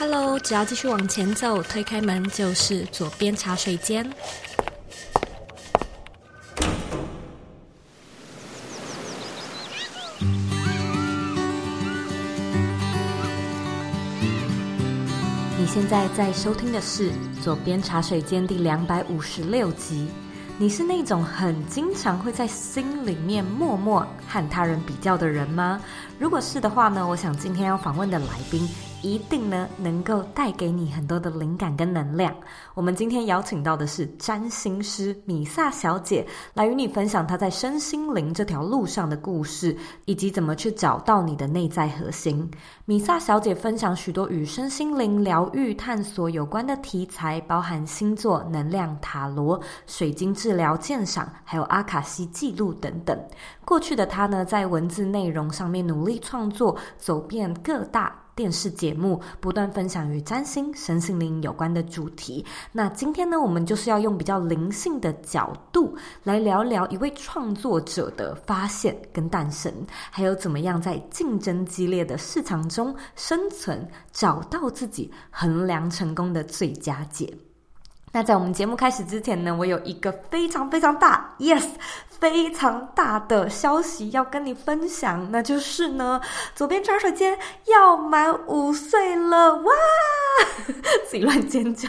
Hello，只要继续往前走，推开门就是左边茶水间。你现在在收听的是左边茶水间第两百五十六集。你是那种很经常会在心里面默默和他人比较的人吗？如果是的话呢，我想今天要访问的来宾。一定呢，能够带给你很多的灵感跟能量。我们今天邀请到的是占星师米萨小姐，来与你分享她在身心灵这条路上的故事，以及怎么去找到你的内在核心。米萨小姐分享许多与身心灵疗愈探索有关的题材，包含星座、能量、塔罗、水晶治疗、鉴赏，还有阿卡西记录等等。过去的她呢，在文字内容上面努力创作，走遍各大。电视节目不断分享与占星、神心灵有关的主题。那今天呢，我们就是要用比较灵性的角度来聊聊一位创作者的发现跟诞生，还有怎么样在竞争激烈的市场中生存，找到自己衡量成功的最佳解。那在我们节目开始之前呢，我有一个非常非常大，yes。非常大的消息要跟你分享，那就是呢，左边转手间要满五岁了哇！自己乱尖叫，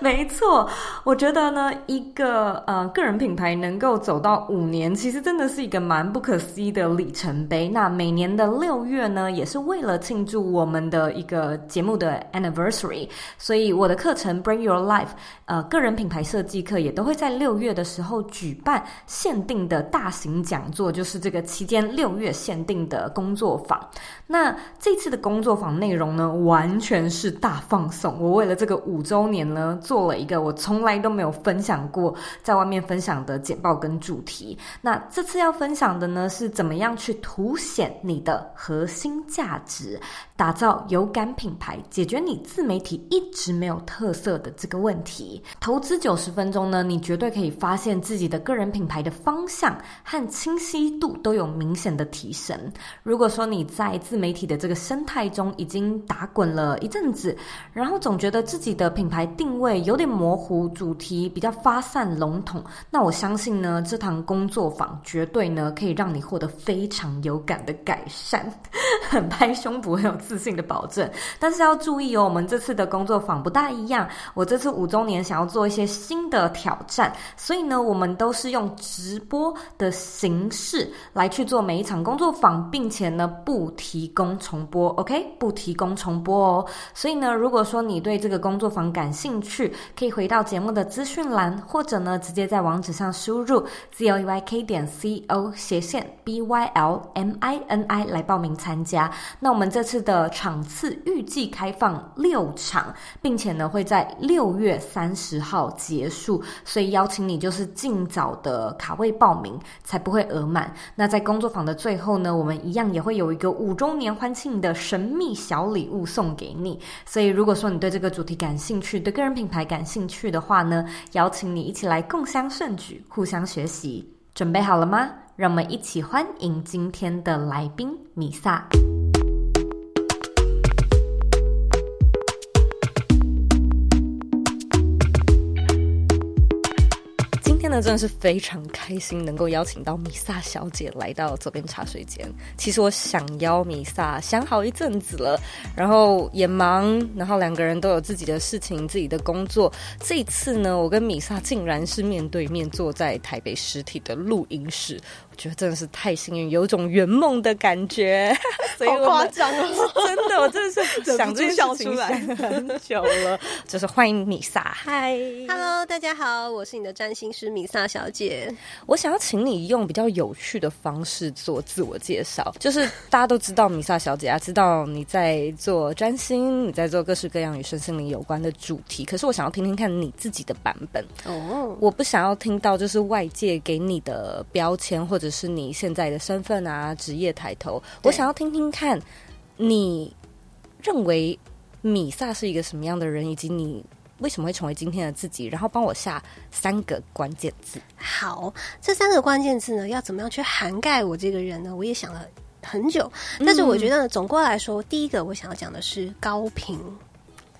没错，我觉得呢，一个呃个人品牌能够走到五年，其实真的是一个蛮不可思议的里程碑。那每年的六月呢，也是为了庆祝我们的一个节目的 anniversary，所以我的课程 Bring Your Life，呃，个人品牌设计课也都会在六月的时候举办限定的大型讲座，就是这个期间六月限定的工作坊。那这次的工作坊内容呢，完全是大放我为了这个五周年呢，做了一个我从来都没有分享过，在外面分享的简报跟主题。那这次要分享的呢，是怎么样去凸显你的核心价值，打造有感品牌，解决你自媒体一直没有特色的这个问题。投资九十分钟呢，你绝对可以发现自己的个人品牌的方向。和清晰度都有明显的提升。如果说你在自媒体的这个生态中已经打滚了一阵子，然后总觉得自己的品牌定位有点模糊，主题比较发散笼统，那我相信呢，这堂工作坊绝对呢可以让你获得非常有感的改善，很拍胸脯很有自信的保证。但是要注意哦，我们这次的工作坊不大一样，我这次五周年想要做一些新的挑战，所以呢，我们都是用直播。的形式来去做每一场工作坊，并且呢不提供重播，OK？不提供重播哦。所以呢，如果说你对这个工作坊感兴趣，可以回到节目的资讯栏，或者呢直接在网址上输入 z o e y k 点 c o 斜线 b y l m i n i 来报名参加。那我们这次的场次预计开放六场，并且呢会在六月三十号结束，所以邀请你就是尽早的卡位报名。才不会额满。那在工作坊的最后呢，我们一样也会有一个五周年欢庆的神秘小礼物送给你。所以，如果说你对这个主题感兴趣，对个人品牌感兴趣的话呢，邀请你一起来共襄盛举，互相学习。准备好了吗？让我们一起欢迎今天的来宾米萨。真的是非常开心，能够邀请到米萨小姐来到左边茶水间。其实我想邀米萨想好一阵子了，然后也忙，然后两个人都有自己的事情、自己的工作。这一次呢，我跟米萨竟然是面对面坐在台北实体的录音室。我觉得真的是太幸运，有种圆梦的感觉，所以我好夸张哦！真的，我真的是想这件事情想很久了。就是欢迎米萨，嗨，Hello，大家好，我是你的占星师米萨小姐。我想要请你用比较有趣的方式做自我介绍，就是大家都知道米萨小姐啊，知道你在做专心，你在做各式各样与身心灵有关的主题。可是我想要听听看你自己的版本哦，我不想要听到就是外界给你的标签或者。是你现在的身份啊，职业抬头，我想要听听看，你认为米萨是一个什么样的人，以及你为什么会成为今天的自己？然后帮我下三个关键字。好，这三个关键字呢，要怎么样去涵盖我这个人呢？我也想了很久，但是我觉得呢，总归来说，第一个我想要讲的是高频。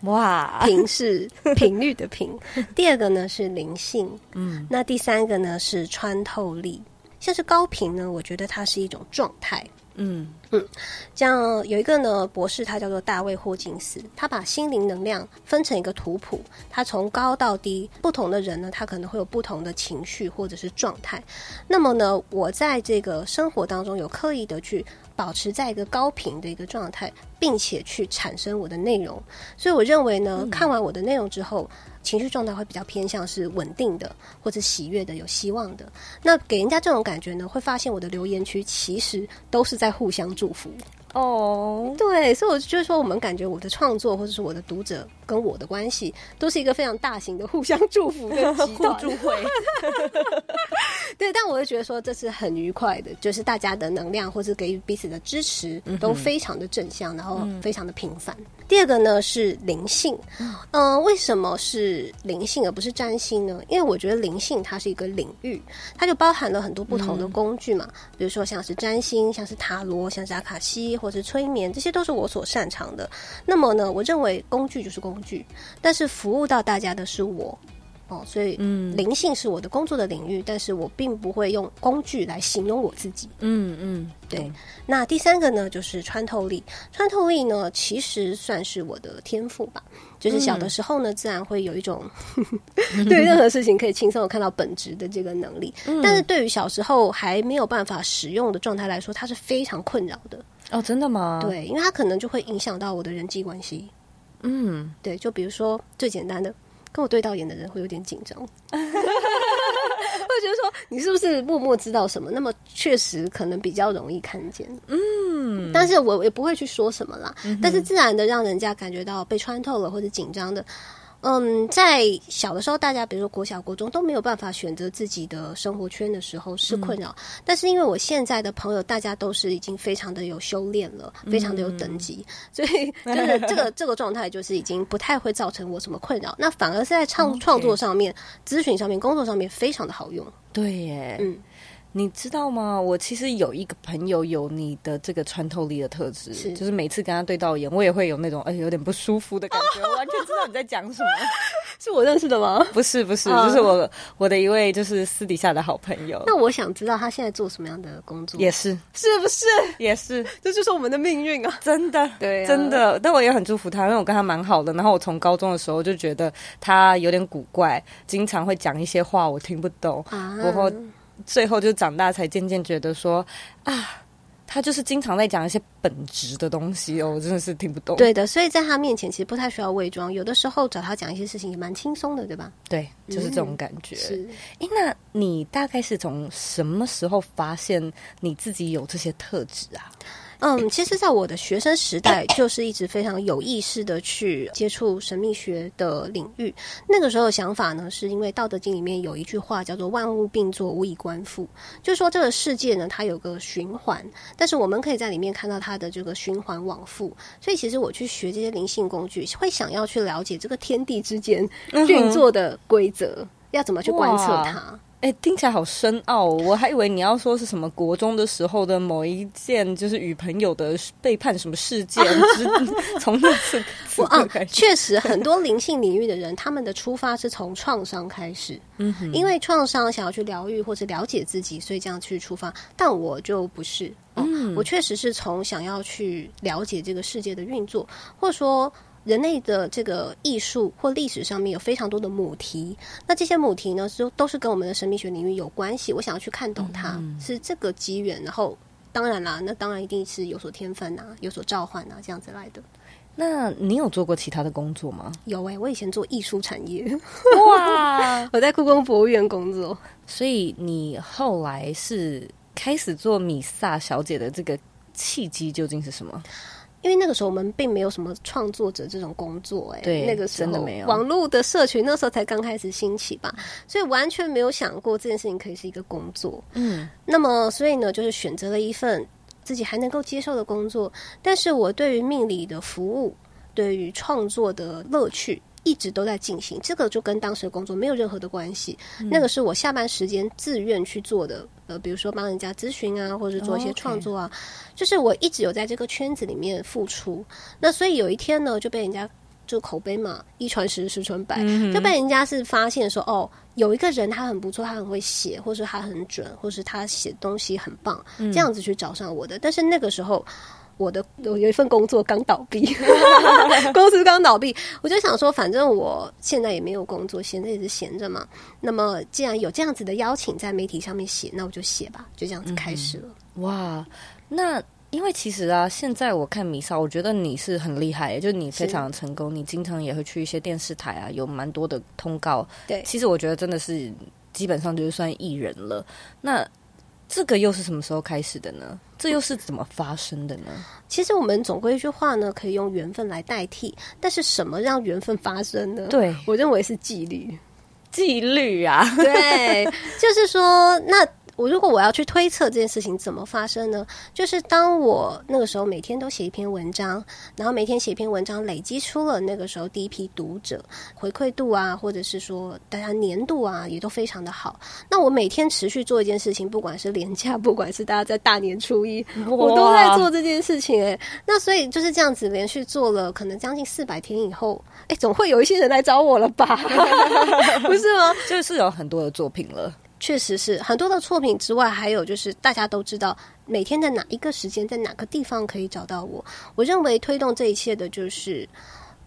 哇，频是频率的频。第二个呢是灵性，嗯，那第三个呢是穿透力。像是高频呢，我觉得它是一种状态。嗯。嗯，像有一个呢博士，他叫做大卫霍金斯，他把心灵能量分成一个图谱，他从高到低，不同的人呢，他可能会有不同的情绪或者是状态。那么呢，我在这个生活当中有刻意的去保持在一个高频的一个状态，并且去产生我的内容。所以我认为呢，看完我的内容之后。情绪状态会比较偏向是稳定的，或者喜悦的、有希望的。那给人家这种感觉呢，会发现我的留言区其实都是在互相祝福。哦，oh. 对，所以我就是说，我们感觉我的创作或者是我的读者跟我的关系，都是一个非常大型的互相祝福 的互助会。对，但我会觉得说，这是很愉快的，就是大家的能量或是给予彼此的支持都非常的正向，然后非常的平凡。嗯、第二个呢是灵性，嗯、呃，为什么是灵性而不是占星呢？因为我觉得灵性它是一个领域，它就包含了很多不同的工具嘛，嗯、比如说像是占星，像是塔罗，像是阿卡西。或是催眠，这些都是我所擅长的。那么呢，我认为工具就是工具，但是服务到大家的是我哦。所以，嗯，灵性是我的工作的领域，但是我并不会用工具来形容我自己。嗯嗯，对。对，那第三个呢，就是穿透力。穿透力呢，其实算是我的天赋吧。就是小的时候呢，自然会有一种 对任何事情可以轻松的看到本质的这个能力。但是对于小时候还没有办法使用的状态来说，它是非常困扰的。哦，真的吗？对，因为它可能就会影响到我的人际关系。嗯，对，就比如说最简单的，跟我对到眼的人会有点紧张，会觉得说你是不是默默知道什么？那么确实可能比较容易看见。嗯，但是我也不会去说什么啦。嗯、但是自然的让人家感觉到被穿透了或者紧张的。嗯，在小的时候，大家比如说国小、国中都没有办法选择自己的生活圈的时候是困扰。嗯、但是因为我现在的朋友，大家都是已经非常的有修炼了，嗯、非常的有等级，所以就是 这个这个状态就是已经不太会造成我什么困扰。那反而是在创创作上面、咨询上面、工作上面非常的好用。对耶，嗯。你知道吗？我其实有一个朋友有你的这个穿透力的特质，是就是每次跟他对到眼，我也会有那种哎有点不舒服的感觉，我 完全知道你在讲什么。是我认识的吗？不是，不是，就是我我的一位就是私底下的好朋友。那我想知道他现在做什么样的工作？也是，是不是？也是，这就是我们的命运啊！真的，对啊，真的。但我也很祝福他，因为我跟他蛮好的。然后我从高中的时候就觉得他有点古怪，经常会讲一些话我听不懂，然后。最后就长大，才渐渐觉得说啊，他就是经常在讲一些本质的东西哦，我真的是听不懂。对的，所以在他面前其实不太需要伪装，有的时候找他讲一些事情也蛮轻松的，对吧？对，就是这种感觉。嗯、是，诶，那你大概是从什么时候发现你自己有这些特质啊？嗯，其实，在我的学生时代，就是一直非常有意识的去接触神秘学的领域。那个时候的想法呢，是因为《道德经》里面有一句话叫做“万物并作，无以观复”，就是说这个世界呢，它有个循环，但是我们可以在里面看到它的这个循环往复。所以，其实我去学这些灵性工具，会想要去了解这个天地之间运作的规则，嗯、要怎么去观测它。哎，听起来好深奥哦！我还以为你要说是什么国中的时候的某一件，就是与朋友的背叛什么事件，从那次我啊，确实很多灵性领域的人，他们的出发是从创伤开始，嗯哼，因为创伤想要去疗愈或者了解自己，所以这样去出发。但我就不是，嗯，我确实是从想要去了解这个世界的运作，或者说。人类的这个艺术或历史上面有非常多的母题，那这些母题呢，都都是跟我们的神秘学领域有关系。我想要去看懂它，嗯、是这个机缘。然后，当然啦，那当然一定是有所天分啊，有所召唤啊，这样子来的。那你有做过其他的工作吗？有诶、欸，我以前做艺术产业，哇，我在故宫博物院工作。所以你后来是开始做米萨小姐的这个契机究竟是什么？因为那个时候我们并没有什么创作者这种工作，哎，对，那个时候真的没有网络的社群，那时候才刚开始兴起吧，所以完全没有想过这件事情可以是一个工作。嗯，那么所以呢，就是选择了一份自己还能够接受的工作，但是我对于命理的服务，对于创作的乐趣。一直都在进行，这个就跟当时的工作没有任何的关系。嗯、那个是我下班时间自愿去做的，呃，比如说帮人家咨询啊，或者做一些创作啊，就是我一直有在这个圈子里面付出。那所以有一天呢，就被人家就口碑嘛，一传十，十传百，嗯、就被人家是发现说，哦，有一个人他很不错，他很会写，或是他很准，或是他写东西很棒，这样子去找上我的。嗯、但是那个时候。我的我有一份工作刚倒闭，公司刚倒闭，我就想说，反正我现在也没有工作，闲着也是闲着嘛。那么既然有这样子的邀请在媒体上面写，那我就写吧，就这样子开始了。嗯、哇，那因为其实啊，现在我看米少，我觉得你是很厉害，就是你非常的成功，你经常也会去一些电视台啊，有蛮多的通告。对，其实我觉得真的是基本上就是算艺人了。那这个又是什么时候开始的呢？这又是怎么发生的呢？其实我们总归一句话呢，可以用缘分来代替。但是什么让缘分发生呢？对，我认为是纪律，纪律啊，对，就是说那。我如果我要去推测这件事情怎么发生呢？就是当我那个时候每天都写一篇文章，然后每天写一篇文章，累积出了那个时候第一批读者回馈度啊，或者是说大家年度啊，也都非常的好。那我每天持续做一件事情，不管是连假，不管是大家在大年初一，我都在做这件事情。诶，那所以就是这样子连续做了可能将近四百天以后，哎，总会有一些人来找我了吧？不是吗？就是有很多的作品了。确实是很多的作品之外，还有就是大家都知道每天在哪一个时间，在哪个地方可以找到我。我认为推动这一切的就是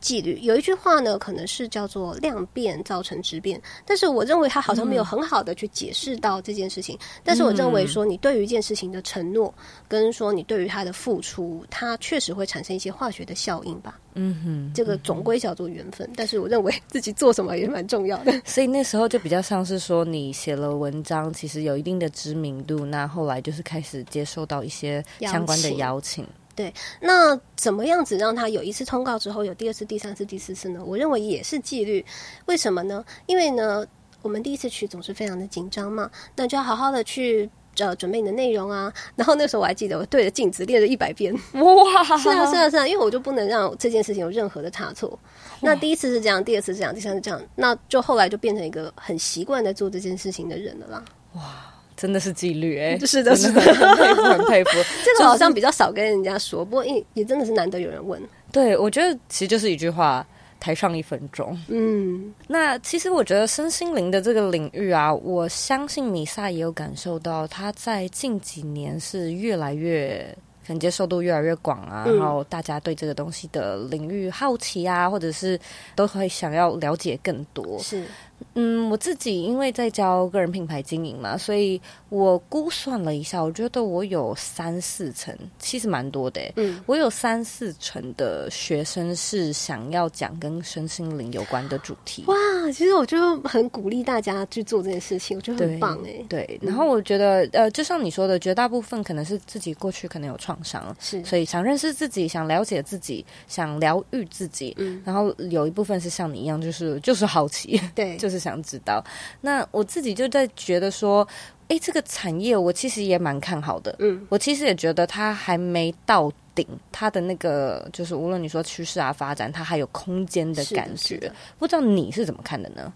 纪律。有一句话呢，可能是叫做量变造成质变，但是我认为他好像没有很好的去解释到这件事情。嗯、但是我认为说，你对于一件事情的承诺，跟说你对于他的付出，它确实会产生一些化学的效应吧。嗯哼，这个总归叫做缘分，嗯，但是我认为自己做什么也蛮重要的。所以那时候就比较像是说，你写了文章，其实有一定的知名度，那后来就是开始接受到一些相关的邀请。对，那怎么样子让他有一次通告之后有第二次、第三次、第四次呢？我认为也是纪律。为什么呢？因为呢，我们第一次去总是非常的紧张嘛，那就要好好的去。呃，准备你的内容啊，然后那时候我还记得，我对着镜子练了一百遍。哇，是啊，是啊，是啊，因为我就不能让这件事情有任何的差错。那第一次是这样，第二次是这样，第三次是这样，那就后来就变成一个很习惯在做这件事情的人了啦。哇，真的是纪律哎、欸，是的，是的，很佩服，很佩服。这个好像比较少跟人家说，不过也也真的是难得有人问。对，我觉得其实就是一句话。台上一分钟，嗯，那其实我觉得身心灵的这个领域啊，我相信米萨也有感受到，他在近几年是越来越，可能接受度越来越广啊，嗯，然后大家对这个东西的领域好奇啊，或者是都会想要了解更多，是。嗯，我自己因为在教个人品牌经营嘛，所以我估算了一下，我觉得我有三四成，其实蛮多的。嗯，我有三四成的学生是想要讲跟身心灵有关的主题。哇，其实我就很鼓励大家去做这件事情，我觉得很棒哎。对，然后我觉得呃，就像你说的，绝大部分可能是自己过去可能有创伤，是，所以想认识自己，想了解自己，想疗愈自己。嗯，然后有一部分是像你一样，就是就是好奇，对，就是。想知道，那我自己就在觉得说，哎，这个产业我其实也蛮看好的。嗯，我其实也觉得它还没到顶，它的那个就是无论你说趋势啊发展，它还有空间的感觉。不知道你是怎么看的呢？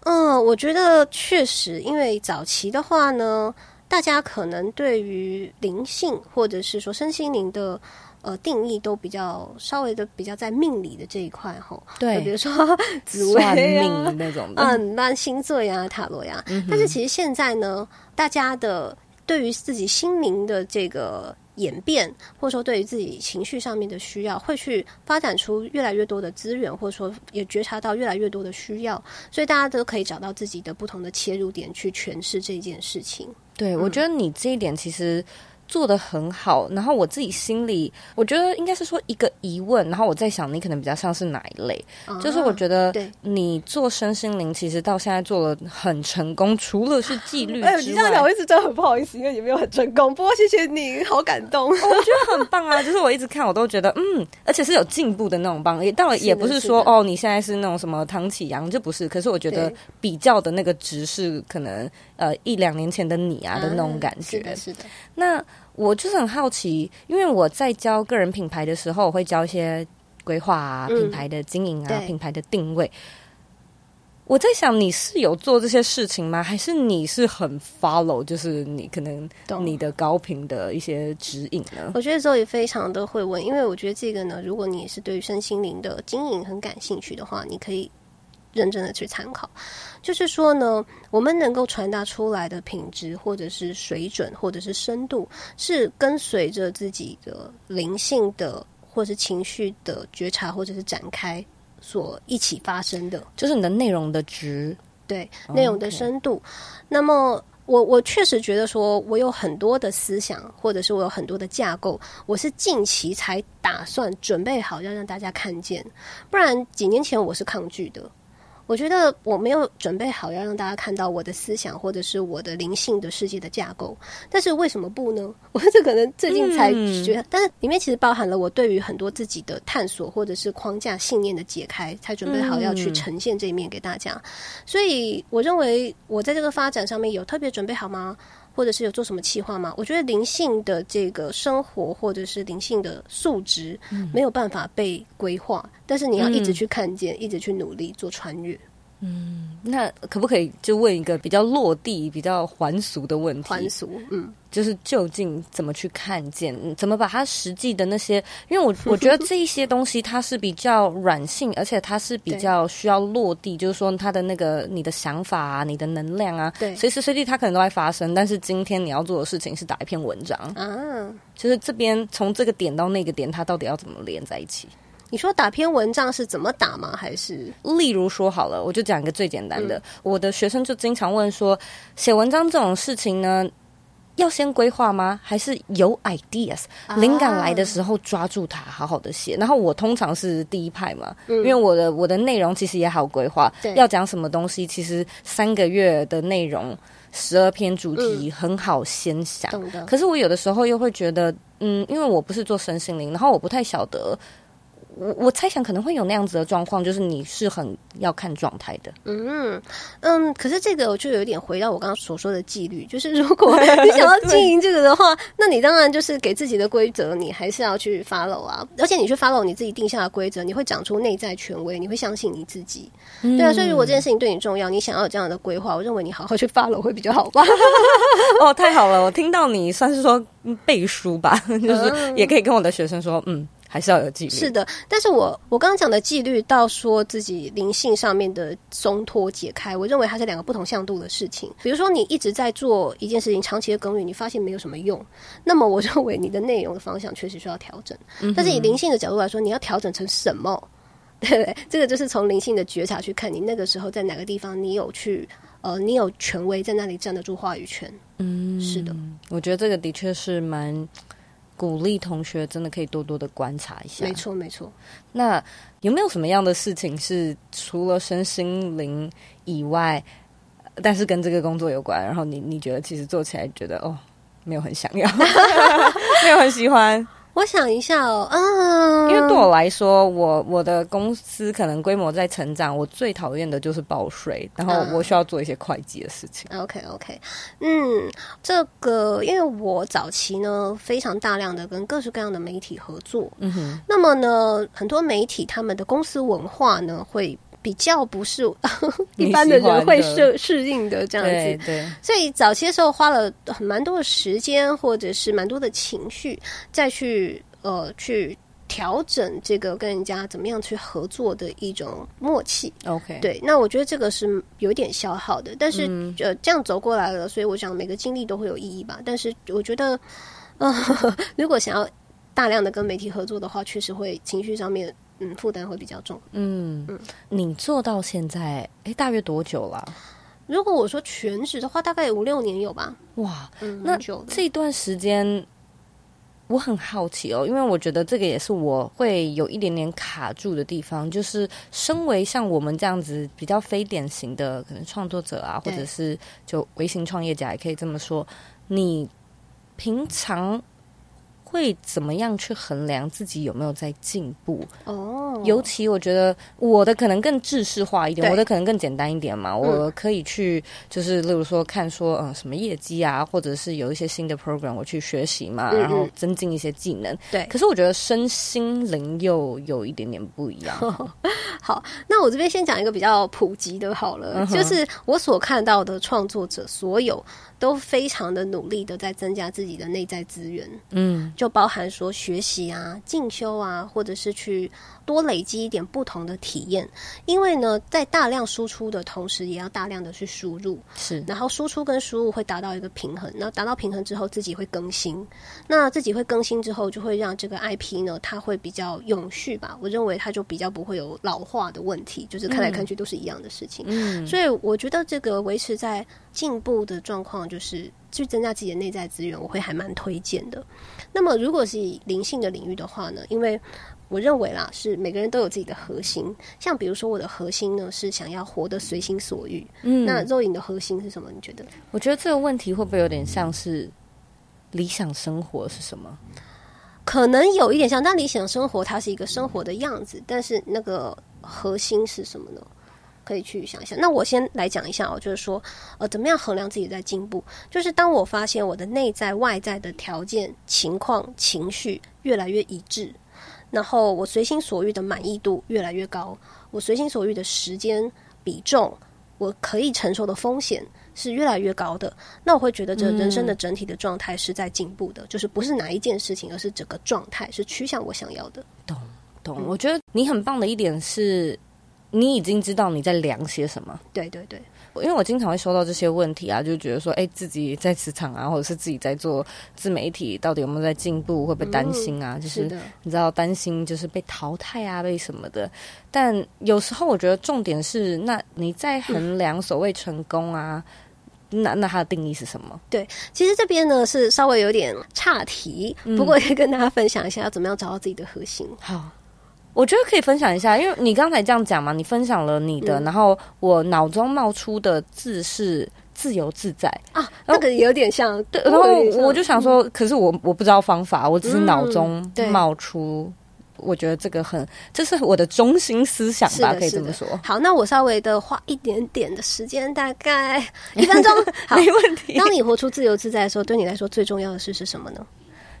嗯，我觉得确实，因为早期的话呢，大家可能对于灵性或者是说身心灵的。呃，定义都比较稍微的比较在命理的这一块哈，对，比如说 紫微啊命那种的，嗯，那星座呀、塔罗呀、嗯，但是其实现在呢，大家的对于自己心灵的这个演变，或者说对于自己情绪上面的需要，会去发展出越来越多的资源，或者说也觉察到越来越多的需要，所以大家都可以找到自己的不同的切入点去诠释这件事情。对，我觉得你这一点其实。做的很好，然后我自己心里，我觉得应该是说一个疑问，然后我在想，你可能比较像是哪一类？啊、就是我觉得，你做身心灵，其实到现在做了很成功，除了是纪律之外，哎，你这样讲，我一直真的很不好意思，因为你没有很成功。不过谢谢你，好感动，我觉得很棒啊！就是我一直看，我都觉得嗯，而且是有进步的那种棒。也当然也不是说是哦，你现在是那种什么唐启阳，就不是。可是我觉得比较的那个值是可能呃一两年前的你啊的那种感觉。啊、是的，是的。那。我就是很好奇，因为我在教个人品牌的时候，我会教一些规划啊、品牌的经营啊、品牌的定位。我在想，你是有做这些事情吗？还是你是很 follow，就是你可能你的高频的一些指引呢？我觉得 Zoe 非常的会问，因为我觉得这个呢，如果你也是对于身心灵的经营很感兴趣的话，你可以认真的去参考。就是说呢，我们能够传达出来的品质，或者是水准，或者是深度，是跟随着自己的灵性的，或者是情绪的觉察，或者是展开。所一起发生的，就是你的内容的值，对内容的深度。Oh. 那么，我我确实觉得说，我有很多的思想，或者是我有很多的架构，我是近期才打算准备好要让大家看见，不然几年前我是抗拒的。我觉得我没有准备好要让大家看到我的思想，或者是我的灵性的世界的架构。但是为什么不呢？我这可能最近才觉得，嗯、但是里面其实包含了我对于很多自己的探索，或者是框架信念的解开，才准备好要去呈现这一面给大家。所以我认为我在这个发展上面有特别准备好吗？或者是有做什么计划吗？我觉得灵性的这个生活，或者是灵性的素质，没有办法被规划，嗯、但是你要一直去看见，嗯、一直去努力做穿越。嗯，那可不可以就问一个比较落地、比较还俗的问题？还俗，嗯，就是究竟怎么去看见，怎么把它实际的那些？因为我我觉得这一些东西它是比较软性，而且它是比较 需要落地，就是说它的那个你的想法啊、你的能量啊，对，随时随地它可能都在发生。但是今天你要做的事情是打一篇文章啊，就是这边从这个点到那个点，它到底要怎么连在一起？你说打篇文章是怎么打吗？还是例如说好了，我就讲一个最简单的。嗯、我的学生就经常问说，写文章这种事情呢，要先规划吗？还是有 ideas，灵感来的时候抓住它，好好的写？然后我通常是第一派嘛，嗯、因为我的我的内容其实也好规划，要讲什么东西，其实三个月的内容，十二篇主题很好先想。嗯、可是我有的时候又会觉得，嗯，因为我不是做身心灵，然后我不太晓得。我我猜想可能会有那样子的状况，就是你是很要看状态的。嗯嗯，可是这个我就有点回到我刚刚所说的纪律，就是如果 你想要经营这个的话，那你当然就是给自己的规则，你还是要去 follow 啊。而且你去 follow 你自己定下的规则，你会长出内在权威，你会相信你自己。对啊，所以如果这件事情对你重要，你想要有这样的规划，我认为你好好去 follow 会比较好吧。哦，太好了，我听到你算是说背书吧，就是也可以跟我的学生说，嗯。还是要有纪律。是的，但是我我刚刚讲的纪律，到说自己灵性上面的松脱解开，我认为它是两个不同向度的事情。比如说，你一直在做一件事情，长期的耕耘，你发现没有什么用，那么我认为你的内容的方向确实需要调整。嗯、但是以灵性的角度来说，你要调整成什么？对不对？这个就是从灵性的觉察去看你那个时候在哪个地方，你有去呃，你有权威在那里站得住话语权。嗯，是的，我觉得这个的确是蛮。鼓励同学真的可以多多的观察一下。没错，没错。那有没有什么样的事情是除了身心灵以外，但是跟这个工作有关？然后你你觉得其实做起来觉得哦，没有很想要，没有很喜欢。我想一下哦，嗯，因为对我来说，我我的公司可能规模在成长，我最讨厌的就是报税，然后我需要做一些会计的事情。嗯、OK OK，嗯，这个因为我早期呢非常大量的跟各式各样的媒体合作，嗯哼，那么呢很多媒体他们的公司文化呢会。比较不是 一般的人会适适应的这样子，对，对，所以早期的时候花了很蛮多的时间，或者是蛮多的情绪，再去呃去调整这个跟人家怎么样去合作的一种默契。OK，对，那我觉得这个是有点消耗的，但是、嗯、呃这样走过来了，所以我想每个经历都会有意义吧。但是我觉得，呃，如果想要大量的跟媒体合作的话，确实会情绪上面。嗯，负担会比较重。嗯嗯，你做到现在，哎，大约多久了？如果我说全职的话，大概五六年有吧。哇，嗯，那这段时间我很好奇哦，因为我觉得这个也是我会有一点点卡住的地方，就是身为像我们这样子比较非典型的可能创作者啊，或者是就微型创业家，也可以这么说，你平常。会怎么样去衡量自己有没有在进步？哦，尤其我觉得我的可能更制式化一点，我的可能更简单一点嘛。嗯、我可以去，就是例如说看说，嗯，什么业绩啊，或者是有一些新的 program 我去学习嘛，嗯嗯然后增进一些技能。对，可是我觉得身心灵又有一点点不一样。好，那我这边先讲一个比较普及的，好了，嗯、就是我所看到的创作者，所有都非常的努力的在增加自己的内在资源。嗯。就包含说学习啊、进修啊，或者是去多累积一点不同的体验。因为呢，在大量输出的同时，也要大量的去输入。是，然后输出跟输入会达到一个平衡。那达到平衡之后，自己会更新。那自己会更新之后，就会让这个 IP 呢，它会比较永续吧。我认为它就比较不会有老化的问题，就是看来看去都是一样的事情。嗯，所以我觉得这个维持在进步的状况，就是去增加自己的内在资源，我会还蛮推荐的。那么，如果是灵性的领域的话呢？因为我认为啦，是每个人都有自己的核心。像比如说，我的核心呢是想要活得随心所欲。嗯，那肉影的核心是什么？你觉得？我觉得这个问题会不会有点像是理想生活是什么？可能有一点像，但理想生活它是一个生活的样子，但是那个核心是什么呢？可以去想一下。那我先来讲一下哦，就是说，呃，怎么样衡量自己在进步？就是当我发现我的内在外在的条件、情况、情绪越来越一致，然后我随心所欲的满意度越来越高，我随心所欲的时间比重，我可以承受的风险是越来越高的，那我会觉得这人生的整体的状态是在进步的，嗯、就是不是哪一件事情，而是整个状态是趋向我想要的。懂懂，嗯、我觉得你很棒的一点是。你已经知道你在量些什么？对对对，因为我经常会收到这些问题啊，就觉得说，哎、欸，自己在职场啊，或者是自己在做自媒体，到底有没有在进步？会不会担心啊？嗯、就是，是你知道担心就是被淘汰啊，被什么的。但有时候我觉得重点是，那你在衡量所谓成功啊，嗯、那那它的定义是什么？对，其实这边呢是稍微有点岔题，不过也跟大家分享一下要怎么样找到自己的核心。好。我觉得可以分享一下，因为你刚才这样讲嘛，你分享了你的，嗯、然后我脑中冒出的字是自由自在啊，那个有点像，对，然后我就想说，嗯、可是我我不知道方法，我只是脑中冒出，嗯、我觉得这个很，这是我的中心思想吧，可以这么说。好，那我稍微的花一点点的时间，大概 一分钟，好，没问题。当你活出自由自在的时候，对你来说最重要的事是什么呢？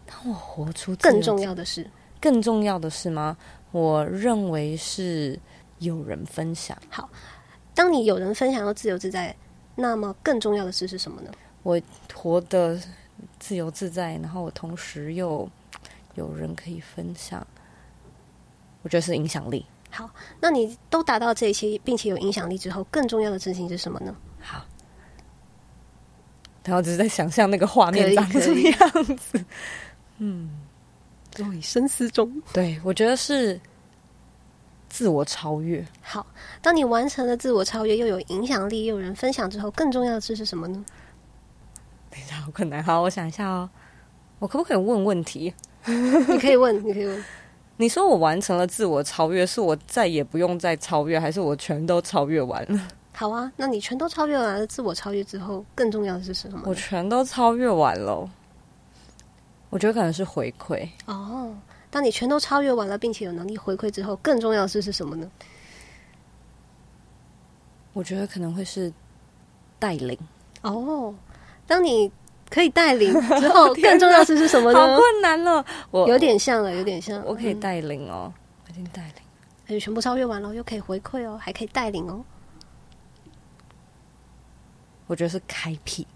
当我活出更重要的事，更重要的事吗？我认为是有人分享。好，当你有人分享又自由自在，那么更重要的事是什么呢？我活得自由自在，然后我同时又有人可以分享，我觉得是影响力。好，那你都达到这些，并且有影响力之后，更重要的事情是什么呢？好，然后只是在想象那个画面长什么样子。嗯。在深思中，对，我觉得是自我超越。好，当你完成了自我超越，又有影响力，又有人分享之后，更重要的事是什么呢？等一下，好困难。好，我想一下哦。我可不可以问问题？你可以问，你可以问。你说我完成了自我超越，是我再也不用再超越，还是我全都超越完了？好啊，那你全都超越完了自我超越之后，更重要的是什么？我全都超越完了。我觉得可能是回馈哦。当你全都超越完了，并且有能力回馈之后，更重要的事是什么呢？我觉得可能会是带领哦。当你可以带领之后，更重要的事是什么呢？好困难了，我有点像了，有点像。我可以带领哦，我已经带领，而且全部超越完了，又可以回馈哦，还可以带领哦。我觉得是开辟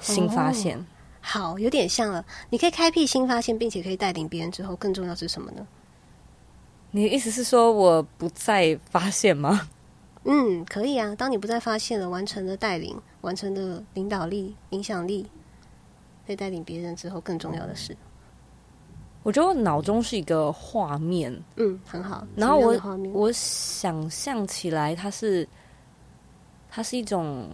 新发现。哦好，有点像了。你可以开辟新发现，并且可以带领别人之后，更重要是什么呢？你的意思是说我不再发现吗？嗯，可以啊。当你不再发现了，完成了带领，完成了领导力、影响力，可以带领别人之后，更重要的是，我觉得我脑中是一个画面，嗯，很好。然后我我想象起来，它是它是一种。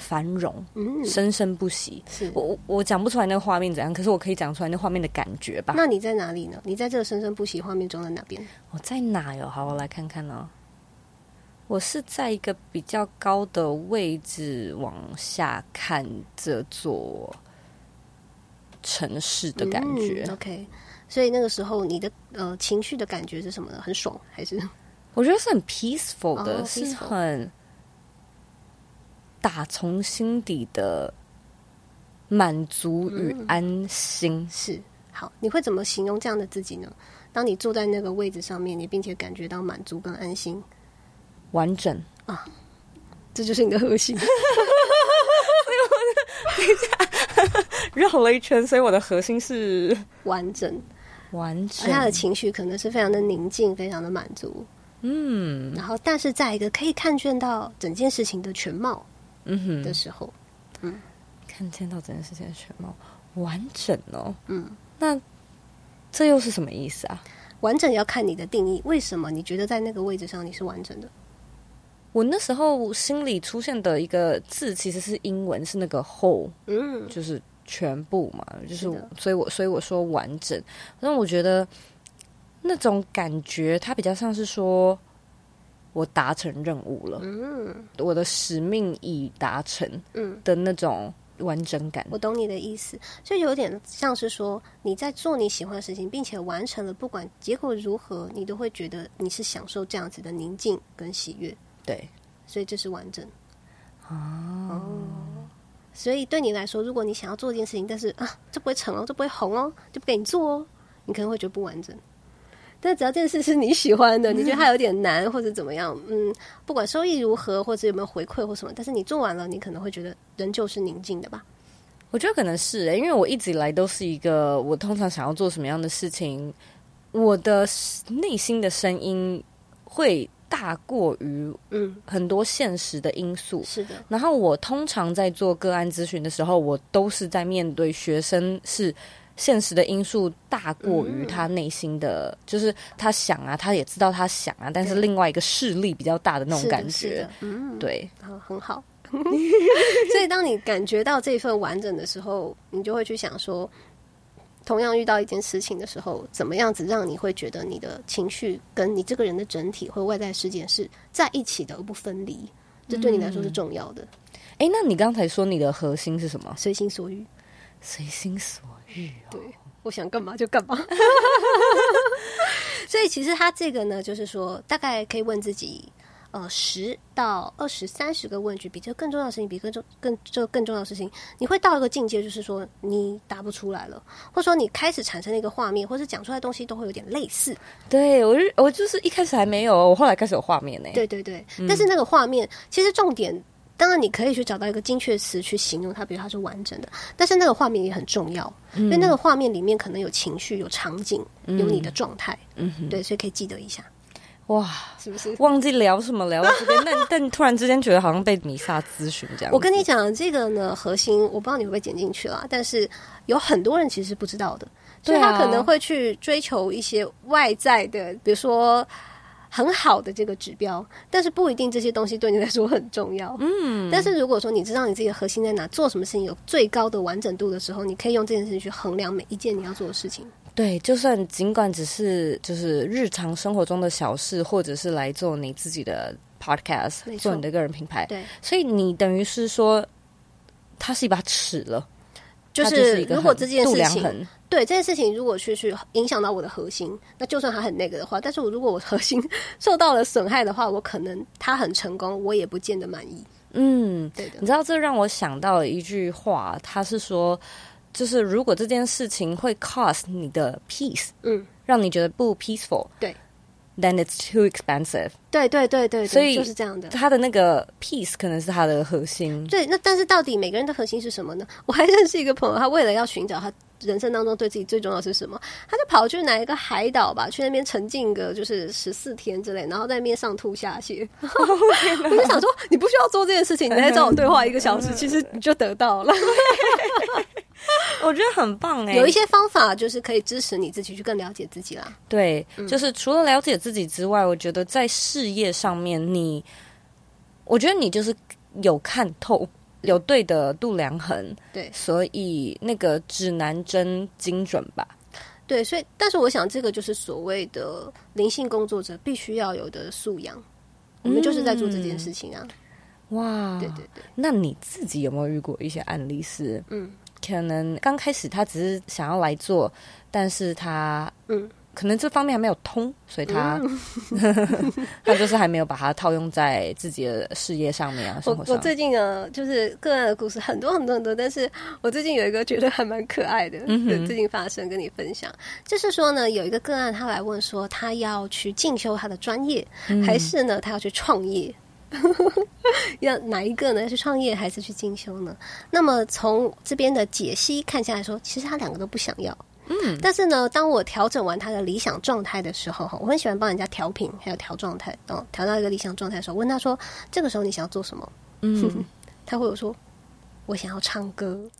繁荣，嗯，生生不息。是我我讲不出来那个画面怎样，可是我可以讲出来那画面的感觉吧。那你在哪里呢？你在这个生生不息画面中的哪边？我在哪哟？好，我来看看呢。我是在一个比较高的位置往下看这座城市的感觉。嗯、OK，所以那个时候你的呃情绪的感觉是什么呢？很爽还是？我觉得是很 peaceful 的，oh, 是很打从心底的满足与安心。嗯、是好，你会怎么形容这样的自己呢？当你坐在那个位置上面，你并且感觉到满足跟安心，完整啊，这就是你的核心。等一下，绕了一圈，所以我的核心是完整，完整。而他的情绪可能是非常的宁静，非常的满足。嗯，然后，但是在一个可以看见到整件事情的全貌，嗯哼的时候，嗯，看见到整件事情的全貌，完整哦，嗯，那这又是什么意思啊？完整要看你的定义，为什么你觉得在那个位置上你是完整的？我那时候心里出现的一个字其实是英文，是那个 whole，嗯，就是全部嘛，就是，是所以我所以我说完整，但我觉得。那种感觉，它比较像是说，我达成任务了，嗯，我的使命已达成，嗯的那种完整感。我懂你的意思，就有点像是说你在做你喜欢的事情，并且完成了，不管结果如何，你都会觉得你是享受这样子的宁静跟喜悦。对，所以这是完整。哦，所以对你来说，如果你想要做一件事情，但是啊，这不会成哦，这不会红哦，就不给你做哦，你可能会觉得不完整。但只要这件事是你喜欢的，你觉得它有点难或者怎么样，嗯，不管收益如何或者有没有回馈或什么，但是你做完了，你可能会觉得仍旧是宁静的吧？我觉得可能是、欸，因为我一直以来都是一个，我通常想要做什么样的事情，我的内心的声音会大过于嗯很多现实的因素。是的。然后我通常在做个案咨询的时候，我都是在面对学生是。现实的因素大过于他内心的，嗯、就是他想啊，他也知道他想啊，但是另外一个势力比较大的那种感觉，嗯，对，好，很好。所以当你感觉到这份完整的时候，你就会去想说，同样遇到一件事情的时候，怎么样子让你会觉得你的情绪跟你这个人的整体或外在事件是在一起的而不分离，这对你来说是重要的。哎、嗯，欸，那你刚才说你的核心是什么？随心所欲，随心所。对，我想干嘛就干嘛。所以其实他这个呢，就是说，大概可以问自己，呃，十到二十、三十个问句，比这更重要的事情，比更重、更这更重要的事情，你会到一个境界，就是说你答不出来了，或者说你开始产生了一个画面，或者讲出来的东西都会有点类似。对我，我就是一开始还没有，我后来开始有画面呢。对对对，嗯、但是那个画面其实重点。当然，你可以去找到一个精确词去形容它，比如它是完整的。但是那个画面也很重要，嗯、因为那个画面里面可能有情绪、有场景、嗯、有你的状态。嗯，对，所以可以记得一下。哇，是不是忘记聊什么聊到这边？但但突然之间觉得好像被米萨咨询这样。我跟你讲，这个呢，核心我不知道你会不会剪进去啦，但是有很多人其实是不知道的，所以他可能会去追求一些外在的，比如说。很好的这个指标，但是不一定这些东西对你来说很重要。嗯，但是如果说你知道你自己的核心在哪，做什么事情有最高的完整度的时候，你可以用这件事情去衡量每一件你要做的事情。对，就算尽管只是就是日常生活中的小事，或者是来做你自己的 podcast，做你的个人品牌。对，所以你等于是说，它是一把尺了。就是如果这件事情，对这件事情如果去去影响到我的核心，那就算它很那个的话，但是我如果我核心 受到了损害的话，我可能他很成功，我也不见得满意。嗯，对的。你知道这让我想到了一句话，他是说，就是如果这件事情会 cost 你的 peace，嗯，让你觉得不 peaceful，对。Then it's too expensive。对对对对，所以就是这样的。他的那个 peace 可能是他的核心。对，那但是到底每个人的核心是什么呢？我还认识一个朋友，他为了要寻找他人生当中对自己最重要的是什么，他就跑去哪一个海岛吧，去那边沉浸个就是十四天之类，然后在那边上吐下泻。我就想说，你不需要做这件事情，你来找我对话一个小时，其实你就得到了。我觉得很棒哎、欸，有一些方法就是可以支持你自己去更了解自己啦。对，嗯、就是除了了解自己之外，我觉得在事业上面你，你我觉得你就是有看透，有对的度量衡，对，所以那个指南针精准吧。对，所以但是我想这个就是所谓的灵性工作者必须要有的素养，嗯、我们就是在做这件事情啊。哇，对对对，那你自己有没有遇过一些案例是嗯？可能刚开始他只是想要来做，但是他嗯。可能这方面还没有通，所以他、嗯、他就是还没有把它套用在自己的事业上面啊。生活上。我我最近呢，就是个案的故事很多很多很多，但是我最近有一个觉得还蛮可爱的，嗯、最近发生跟你分享，就是说呢，有一个个案他来问说，他要去进修他的专业，嗯、还是呢他要去创业？要哪一个呢？要去创业还是去进修呢？那么从这边的解析看下来说，其实他两个都不想要。嗯，但是呢，当我调整完他的理想状态的时候，哈，我很喜欢帮人家调频，还有调状态，哦，调到一个理想状态的时候，问他说：“这个时候你想要做什么？”嗯，他会有说：“我想要唱歌。”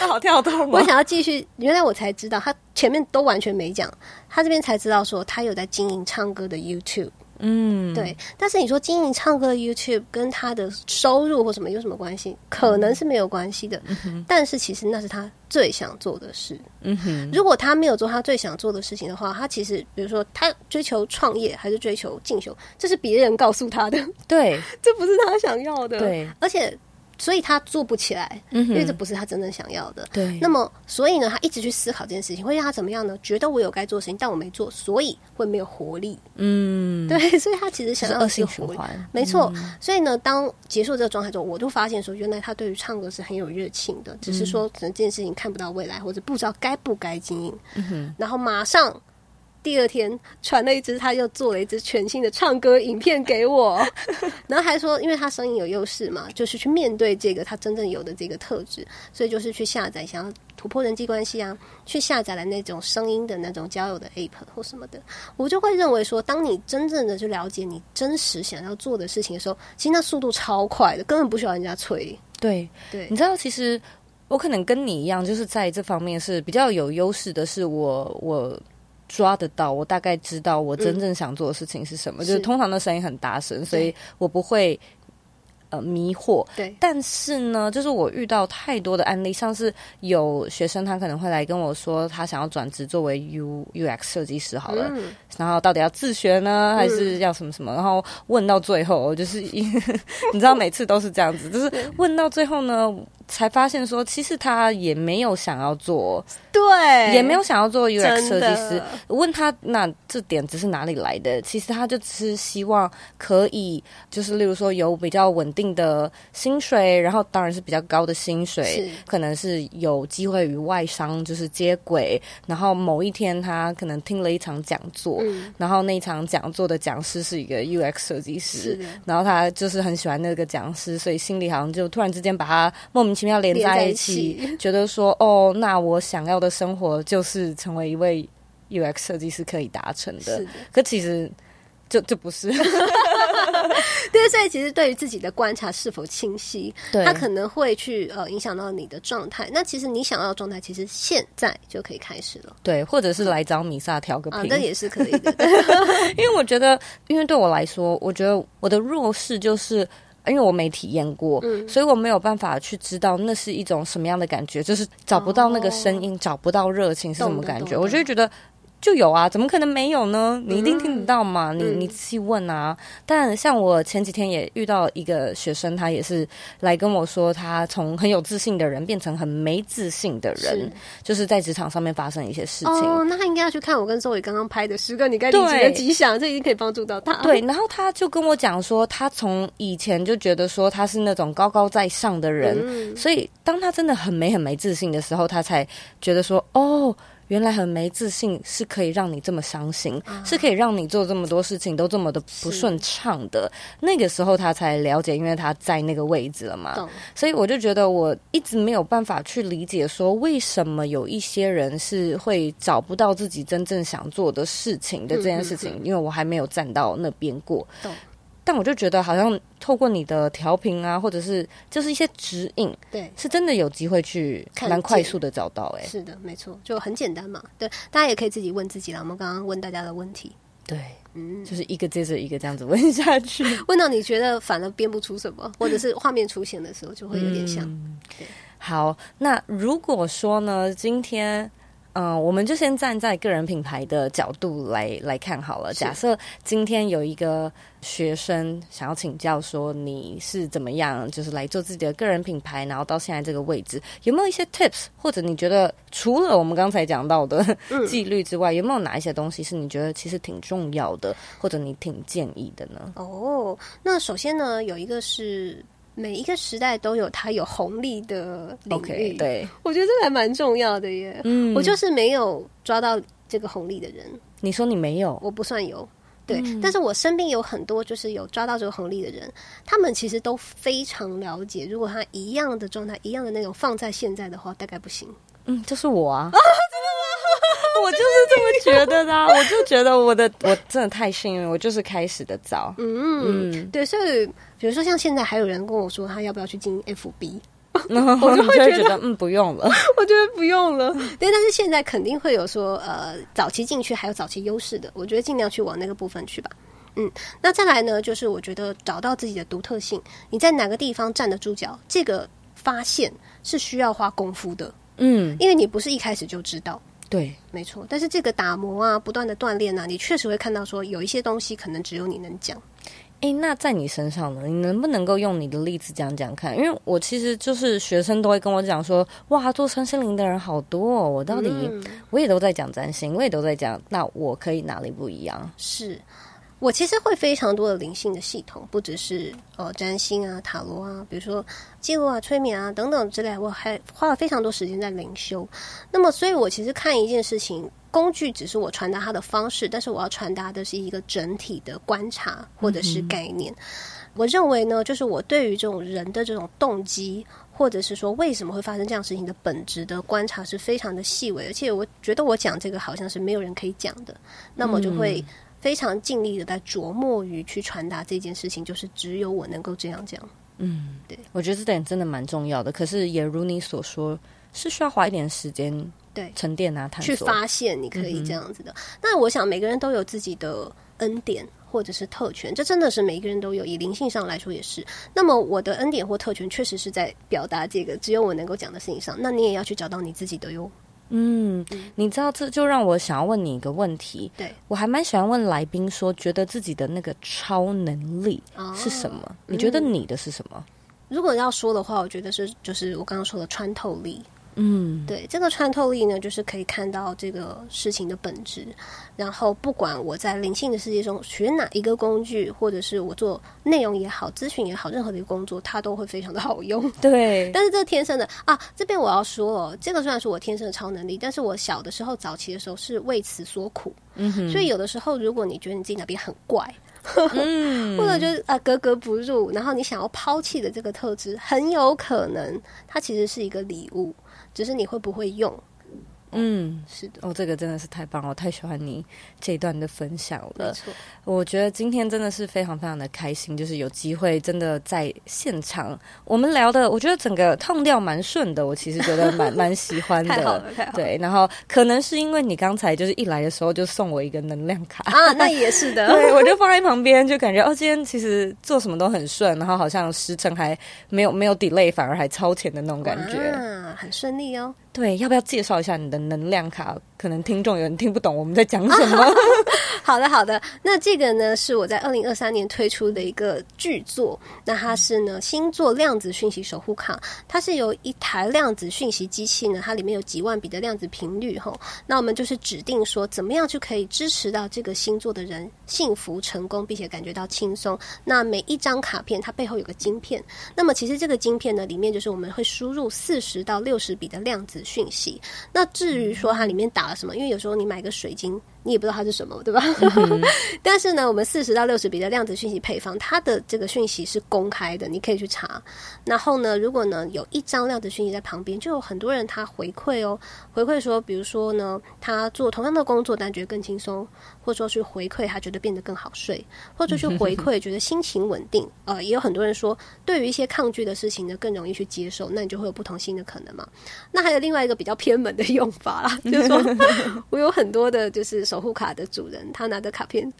那好跳动。我想要继续，原来我才知道，他前面都完全没讲，他这边才知道说他有在经营唱歌的 YouTube。嗯，对。但是你说经营唱歌的 YouTube 跟他的收入或什么有什么关系？可能是没有关系的。嗯。但是其实那是他最想做的事。嗯哼。如果他没有做他最想做的事情的话，他其实比如说他追求创业还是追求进修，这是别人告诉他的。对，这不是他想要的。对，而且。所以他做不起来，嗯、因为这不是他真正想要的。对。那么，所以呢，他一直去思考这件事情，会让他怎么样呢？觉得我有该做的事情，但我没做，所以会没有活力。嗯，对。所以他其实想要的是活力。没错。嗯、所以呢，当结束这个状态之后，我就发现说，原来他对于唱歌是很有热情的，只是说可能这件事情看不到未来，或者不知道该不该经营。然后马上。第二天传了一支，他又做了一支全新的唱歌影片给我，然后还说，因为他声音有优势嘛，就是去面对这个他真正有的这个特质，所以就是去下载，想要突破人际关系啊，去下载了那种声音的那种交友的 app 或什么的，我就会认为说，当你真正的去了解你真实想要做的事情的时候，其实那速度超快的，根本不需要人家催。对对，对你知道，其实我可能跟你一样，就是在这方面是比较有优势的，是我我。抓得到，我大概知道我真正想做的事情是什么。嗯、就是通常的声音很大声，所以我不会呃迷惑。对，但是呢，就是我遇到太多的案例，像是有学生他可能会来跟我说，他想要转职作为 U UX 设计师，好了，嗯、然后到底要自学呢，还是要什么什么？然后问到最后，就是 你知道，每次都是这样子，就是问到最后呢。才发现说，其实他也没有想要做，对，也没有想要做 UX 设计师。问他那这点子是哪里来的？其实他就只是希望可以，就是例如说有比较稳定的薪水，然后当然是比较高的薪水，可能是有机会与外商就是接轨。然后某一天他可能听了一场讲座，嗯、然后那一场讲座的讲师是一个 UX 设计师，然后他就是很喜欢那个讲师，所以心里好像就突然之间把他莫名。奇妙连在一起，一起 觉得说哦，那我想要的生活就是成为一位 UX 设计师可以达成的。可其实就就不是。对，所以其实对于自己的观察是否清晰，对它可能会去呃影响到你的状态。那其实你想要的状态，其实现在就可以开始了。对，或者是来找米萨调个频，那、啊、也是可以的。因为我觉得，因为对我来说，我觉得我的弱势就是。因为我没体验过，嗯、所以我没有办法去知道那是一种什么样的感觉，就是找不到那个声音，哦、找不到热情是什么感觉，我就觉得。就有啊，怎么可能没有呢？你一定听得到嘛？嗯、你你仔细问啊。嗯、但像我前几天也遇到一个学生，他也是来跟我说，他从很有自信的人变成很没自信的人，是就是在职场上面发生一些事情。哦，那他应该要去看我跟周伟刚刚拍的十个你该离职的吉祥，这一定可以帮助到他。对，然后他就跟我讲说，他从以前就觉得说他是那种高高在上的人，嗯、所以当他真的很没很没自信的时候，他才觉得说，哦。原来很没自信是可以让你这么伤心，啊、是可以让你做这么多事情都这么的不顺畅的。那个时候他才了解，因为他在那个位置了嘛。所以我就觉得我一直没有办法去理解，说为什么有一些人是会找不到自己真正想做的事情的这件事情，嗯嗯嗯，因为我还没有站到那边过。但我就觉得，好像透过你的调频啊，或者是就是一些指引，对，是真的有机会去蛮快速的找到、欸。哎，是的，没错，就很简单嘛。对，大家也可以自己问自己啦。我们刚刚问大家的问题，对，嗯，就是一个接着一个这样子问下去，问到你觉得反而编不出什么，或者是画面出现的时候，就会有点像。嗯、对，好，那如果说呢，今天。嗯、呃，我们就先站在个人品牌的角度来来看好了。假设今天有一个学生想要请教说，你是怎么样，就是来做自己的个人品牌，然后到现在这个位置，有没有一些 tips，或者你觉得除了我们刚才讲到的 纪律之外，有没有哪一些东西是你觉得其实挺重要的，或者你挺建议的呢？哦，那首先呢，有一个是。每一个时代都有它有红利的领域，okay, 对，我觉得这还蛮重要的耶。嗯，我就是没有抓到这个红利的人。你说你没有，我不算有，对。嗯，但是我身边有很多就是有抓到这个红利的人，他们其实都非常了解，如果他一样的状态、一样的那种放在现在的话，大概不行。嗯，就是我啊。我就是这么觉得的，我就觉得我的我真的太幸运，我就是开始的早。嗯嗯，对，所以比如说像现在还有人跟我说他要不要去经营 FB，我就会觉得嗯不用了，我觉得不用了。对，但是现在肯定会有说呃早期进去还有早期优势的，我觉得尽量去往那个部分去吧。嗯，那再来呢，就是我觉得找到自己的独特性，你在哪个地方站得住脚，这个发现是需要花功夫的。嗯，因为你不是一开始就知道。对，没错。但是这个打磨啊，不断的锻炼啊，你确实会看到说有一些东西可能只有你能讲。哎，那在你身上呢？你能不能够用你的例子讲讲看？因为我其实就是学生都会跟我讲说，哇，做身心灵的人好多哦。我到底、嗯、我也都在讲占星，我也都在讲，那我可以哪里不一样？是。我其实会非常多的灵性的系统，不只是呃占星啊、塔罗啊，比如说记录啊、催眠啊等等之类，我还花了非常多时间在灵修。那么，所以我其实看一件事情，工具只是我传达它的方式，但是我要传达的是一个整体的观察或者是概念。嗯、我认为呢，就是我对于这种人的这种动机，或者是说为什么会发生这样事情的本质的观察是非常的细微，而且我觉得我讲这个好像是没有人可以讲的，那么就会。非常尽力的在琢磨于去传达这件事情，就是只有我能够这样讲。嗯，对，我觉得这点真的蛮重要的。可是也如你所说，是需要花一点时间，对，沉淀啊，探索，去发现你可以这样子的。那、嗯、我想每个人都有自己的恩典或者是特权，这真的是每一个人都有。以灵性上来说也是。那么我的恩典或特权确实是在表达这个只有我能够讲的事情上。那你也要去找到你自己的哟。嗯，你知道，这就让我想要问你一个问题。对，我还蛮喜欢问来宾说，觉得自己的那个超能力是什么？哦，你觉得你的是什么？嗯，如果要说的话，我觉得是就是我刚刚说的穿透力。嗯，对，这个穿透力呢，就是可以看到这个事情的本质。然后，不管我在灵性的世界中学哪一个工具，或者是我做内容也好、咨询也好，任何的一个工作，它都会非常的好用。对，但是这天生的啊，这边我要说哦，这个虽然是我天生的超能力，但是我小的时候、早期的时候是为此所苦。嗯哼，所以有的时候，如果你觉得你自己哪边很怪，嗯，或者就是啊格格不入，然后你想要抛弃的这个特质，很有可能它其实是一个礼物。只是你会不会用？嗯，是的，哦，这个真的是太棒了，我太喜欢你这一段的分享了。没错，我觉得今天真的是非常非常的开心，就是有机会真的在现场，我们聊的，我觉得整个 tone 调蛮顺的，我其实觉得蛮 蛮喜欢的。对，然后可能是因为你刚才就是一来的时候就送我一个能量卡啊，那也是的。对，我就放在旁边，就感觉哦，今天其实做什么都很顺，然后好像时程还没有没有 delay，反而还超前的那种感觉，啊，很顺利哦。对，要不要介绍一下你的能量卡？可能听众有人听不懂我们在讲什么。好的，好的。那这个呢，是我在二零二三年推出的一个巨作。那它是呢星座量子讯息守护卡，它是由一台量子讯息机器呢，它里面有几万笔的量子频率哈。那我们就是指定说，怎么样就可以支持到这个星座的人幸福成功，并且感觉到轻松。那每一张卡片它背后有个晶片，那么其实这个晶片呢，里面就是我们会输入四十到六十笔的量子讯息。那至于说它里面打了什么？因为有时候你买个水晶，你也不知道它是什么，对吧？嗯、但是呢，我们四十到六十笔的量子讯息配方，它的这个讯息是公开的，你可以去查。然后呢，如果呢有一张量子讯息在旁边，就有很多人他回馈哦，回馈说，比如说呢，他做同样的工作，但觉得更轻松，或者说去回馈他觉得变得更好睡，或者去回馈觉得心情稳定。呃，也有很多人说，对于一些抗拒的事情呢，更容易去接受，那你就会有不同新的可能嘛。那还有另外一个比较偏门的用法啦，就是说 我有很多的就是守护卡的主人，他拿着卡片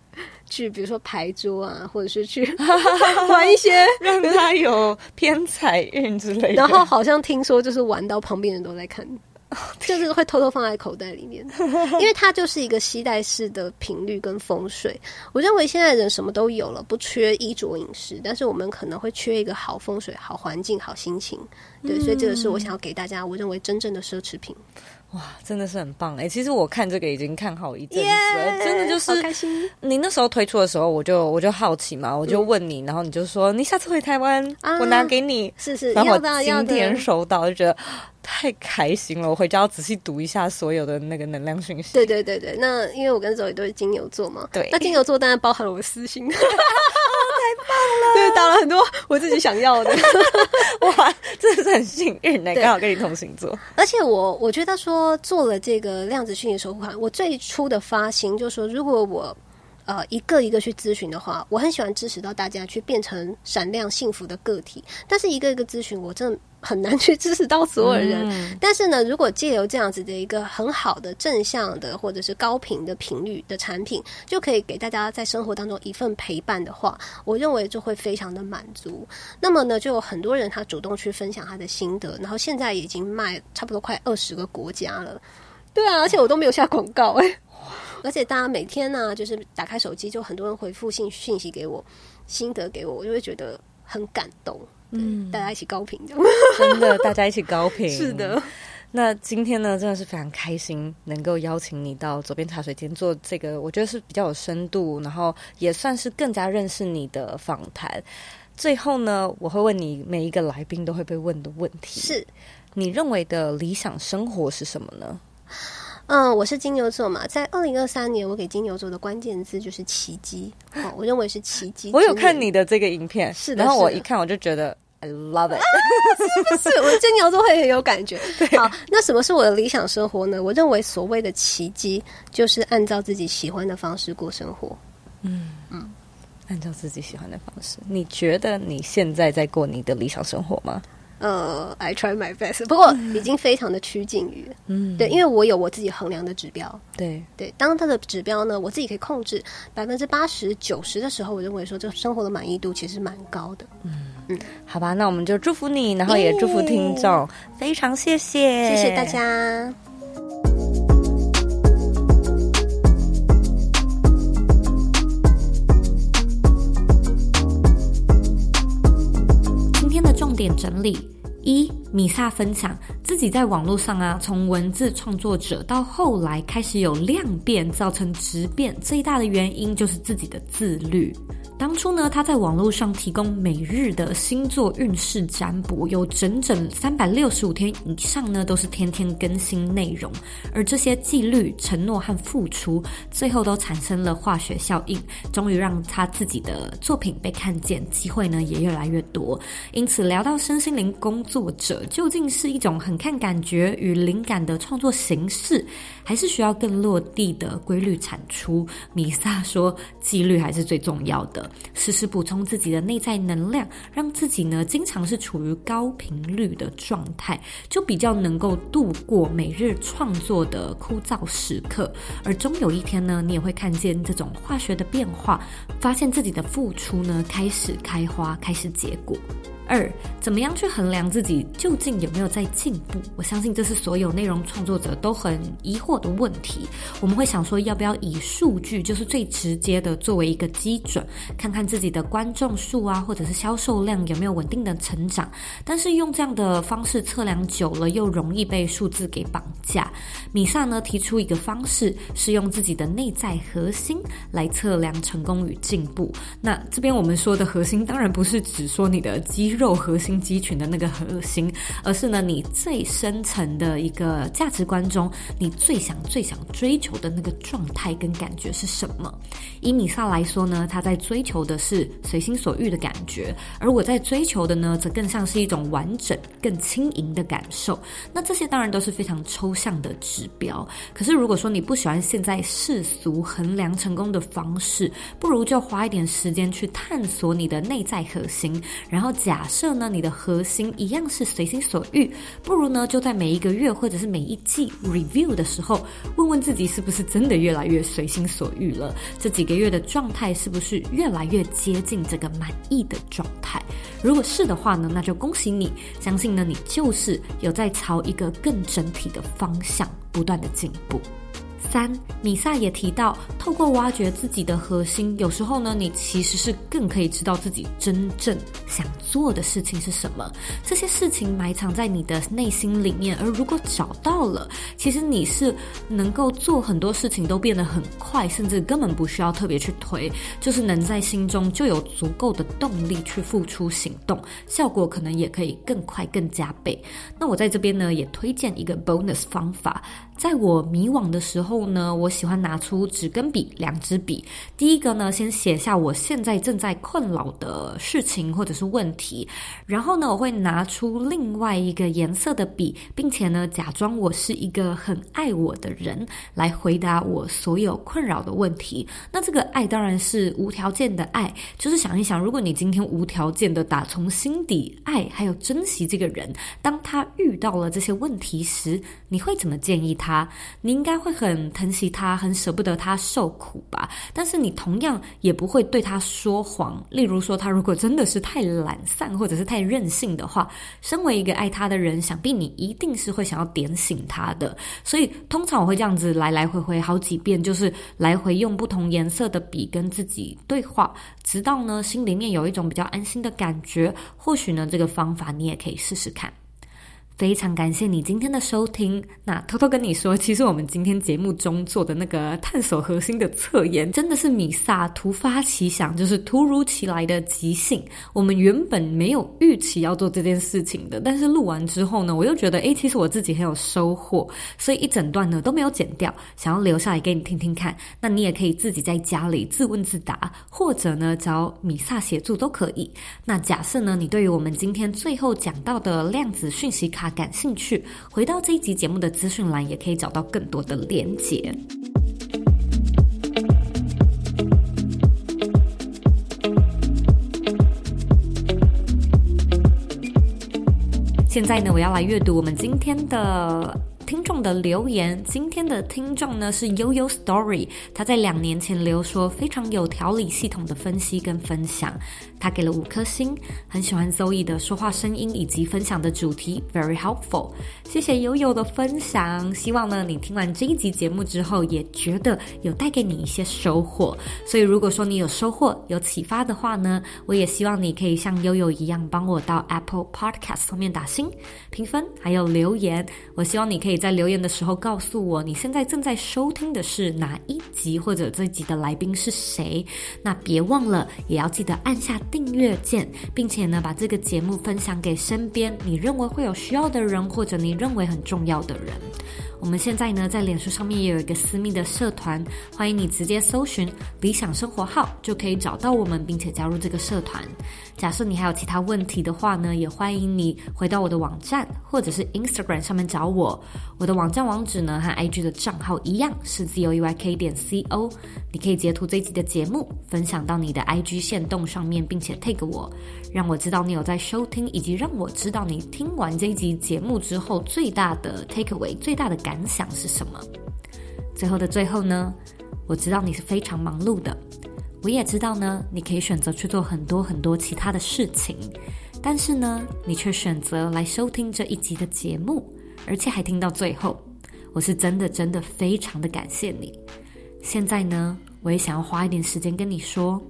去，比如说牌桌啊，或者是去 玩一些让他有偏财运之类的。然后好像听说就是玩到旁边人都在看 就是会偷偷放在口袋里面，因为它就是一个携带式的频率跟风水。我认为现在人什么都有了，不缺衣着饮食，但是我们可能会缺一个好风水、好环境、好心情。对，所以这个是我想要给大家，我认为真正的奢侈品。哇，真的是很棒哎！其实我看这个已经看好一阵子了真的就是开心。你那时候推出的时候，我就我就好奇嘛，我就问你，嗯、然后你就说你下次回台湾，啊、我拿给你，是是，然后我今天收到就觉得太开心了。我回家要仔细读一下所有的那个能量讯息。对对对对，那因为我跟 Zoe 都是金牛座嘛，对，那金牛座当然包含了我的私心。太棒了！对，打了很多我自己想要的，哇，真的是很幸运呢，刚好跟你同星座。而且我我觉得说做了这个量子虚拟手环，我最初的发心就是说，如果我。呃，一个一个去咨询的话，我很喜欢支持到大家去变成闪亮幸福的个体。但是一个一个咨询，我真的很难去支持到所有人。嗯。但是呢，如果借由这样子的一个很好的正向的或者是高频的频率的产品，就可以给大家在生活当中一份陪伴的话，我认为就会非常的满足。那么呢，就有很多人他主动去分享他的心得，然后现在已经卖差不多快二十个国家了。对啊，而且我都没有下广告哎、欸。而且大家每天呢、啊，就是打开手机，就很多人回复信信息给我，心得给我，我就会觉得很感动。嗯，大家一起高频，真的，大家一起高频。是的，那今天呢，真的是非常开心，能够邀请你到左边茶水间做这个，我觉得是比较有深度，然后也算是更加认识你的访谈。最后呢，我会问你每一个来宾都会被问的问题：是你认为的理想生活是什么呢？嗯，我是金牛座嘛，在二零二三年，我给金牛座的关键字就是奇迹。哦，我认为是奇迹。我有看你的这个影片，是的，然后我一看我就觉得 I love it，是不是？我金牛座会很有感觉。好，那什么是我的理想生活呢？我认为所谓的奇迹，就是按照自己喜欢的方式过生活。嗯嗯，按照自己喜欢的方式，你觉得你现在在过你的理想生活吗？呃、uh,，I try my best，不过已经非常的趋近于，嗯，对，因为我有我自己衡量的指标，对。对，当它的指标呢，我自己可以控制百分之八十九十的时候，我认为说这生活的满意度其实蛮高的，嗯。嗯，好吧，那我们就祝福你，然后也祝福听众。非常谢谢，谢谢大家。点整理。一米萨分享自己在网络上啊，从文字创作者到后来开始有量变，造成质变，最大的原因就是自己的自律。当初呢，他在网络上提供每日的星座运势占卜，有整整三百六十五天以上呢，都是天天更新内容。而这些纪律、承诺和付出，最后都产生了化学效应，终于让他自己的作品被看见，机会呢也越来越多。因此，聊到身心灵工作者究竟是一种很看感觉与灵感的创作形式，还是需要更落地的规律产出？米萨说，纪律还是最重要的。时时补充自己的内在能量，让自己呢经常是处于高频率的状态，就比较能够度过每日创作的枯燥时刻。而终有一天呢，你也会看见这种化学的变化，发现自己的付出呢开始开花，开始结果。二，怎么样去衡量自己究竟有没有在进步？我相信这是所有内容创作者都很疑惑的问题。我们会想说，要不要以数据，就是最直接的作为一个基准，看看自己的观众数啊，或者是销售量有没有稳定的成长？但是用这样的方式测量久了，又容易被数字给绑架。米萨呢提出一个方式，是用自己的内在核心来测量成功与进步。那这边我们说的核心，当然不是只说你的肌肉。核心肌群的那个核心，而是呢，你最深层的一个价值观中，你最想、最想追求的那个状态跟感觉是什么？以米萨来说呢，他在追求的是随心所欲的感觉，而我在追求的呢，则更像是一种完整、更轻盈的感受。那这些当然都是非常抽象的指标。可是如果说你不喜欢现在世俗衡量成功的方式，不如就花一点时间去探索你的内在核心，然后假设呢，你的核心一样是随心所欲，不如呢，就在每一个月或者是每一季 review 的时候，问问自己是不是真的越来越随心所欲了？这几个月的状态是不是越来越接近这个满意的状态？如果是的话呢，那就恭喜你，相信呢，你就是有在朝一个更整体的方向不断的进步。三，米萨也提到，透过挖掘自己的核心，有时候呢，你其实是更可以知道自己真正想做的事情是什么。这些事情埋藏在你的内心里面，而如果找到了，其实你是能够做很多事情都变得很快，甚至根本不需要特别去推，就是能在心中就有足够的动力去付出行动，效果可能也可以更快、更加倍。那我在这边呢，也推荐一个 bonus 方法。在我迷惘的时候呢，我喜欢拿出纸跟笔两支笔。第一个呢，先写下我现在正在困扰的事情或者是问题，然后呢，我会拿出另外一个颜色的笔，并且呢，假装我是一个很爱我的人来回答我所有困扰的问题。那这个爱当然是无条件的爱，就是想一想，如果你今天无条件的打从心底爱还有珍惜这个人，当他遇到了这些问题时，你会怎么建议他？他，你应该会很疼惜他，很舍不得他受苦吧？但是你同样也不会对他说谎。例如说，他如果真的是太懒散或者是太任性的话，身为一个爱他的人，想必你一定是会想要点醒他的。所以，通常我会这样子来来回回好几遍，就是来回用不同颜色的笔跟自己对话，直到呢心里面有一种比较安心的感觉。或许呢，这个方法你也可以试试看。非常感谢你今天的收听。那偷偷跟你说，其实我们今天节目中做的那个探索核心的测验，真的是米萨突发奇想，就是突如其来的即兴。我们原本没有预期要做这件事情的，但是录完之后呢，我又觉得，诶，其实我自己很有收获，所以一整段呢都没有剪掉，想要留下来给你听听看。那你也可以自己在家里自问自答，或者呢找米萨协助都可以。那假设呢，你对于我们今天最后讲到的量子讯息卡，感兴趣，回到这一集节目的资讯栏，也可以找到更多的连结。现在呢，我要来阅读我们今天的。听众的留言，今天的听众呢是悠悠 Story，他在两年前留说非常有条理、系统的分析跟分享，他给了五颗星，很喜欢 Zoe 的说话声音以及分享的主题，very helpful。谢谢悠悠的分享，希望呢你听完这一集节目之后也觉得有带给你一些收获。所以如果说你有收获、有启发的话呢，我也希望你可以像悠悠一样帮我到 Apple Podcast 上面打星评分，还有留言。我希望你可以。在留言的时候告诉我你现在正在收听的是哪一集，或者这集的来宾是谁。那别忘了也要记得按下订阅键，并且呢把这个节目分享给身边你认为会有需要的人，或者你认为很重要的人。我们现在呢，在脸书上面也有一个私密的社团，欢迎你直接搜寻“理想生活号”就可以找到我们，并且加入这个社团。假设你还有其他问题的话呢，也欢迎你回到我的网站或者是 Instagram 上面找我。我的网站网址呢和 IG 的账号一样是 zoeyk 点 co。你可以截图这一集的节目，分享到你的 IG 线动上面，并且 tag 我，让我知道你有在收听，以及让我知道你听完这一集节目之后最大的 takeaway 最大的。感想是什么？最后的最后呢，我知道你是非常忙碌的，我也知道呢，你可以选择去做很多很多其他的事情，但是呢，你却选择来收听这一集的节目，而且还听到最后，我是真的真的非常的感谢你。现在呢，我也想要花一点时间跟你说，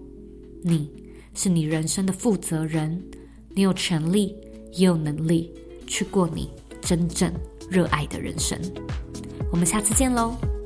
你是你人生的负责人，你有权利也有能力去过你真正热爱的人生，我们下次见喽。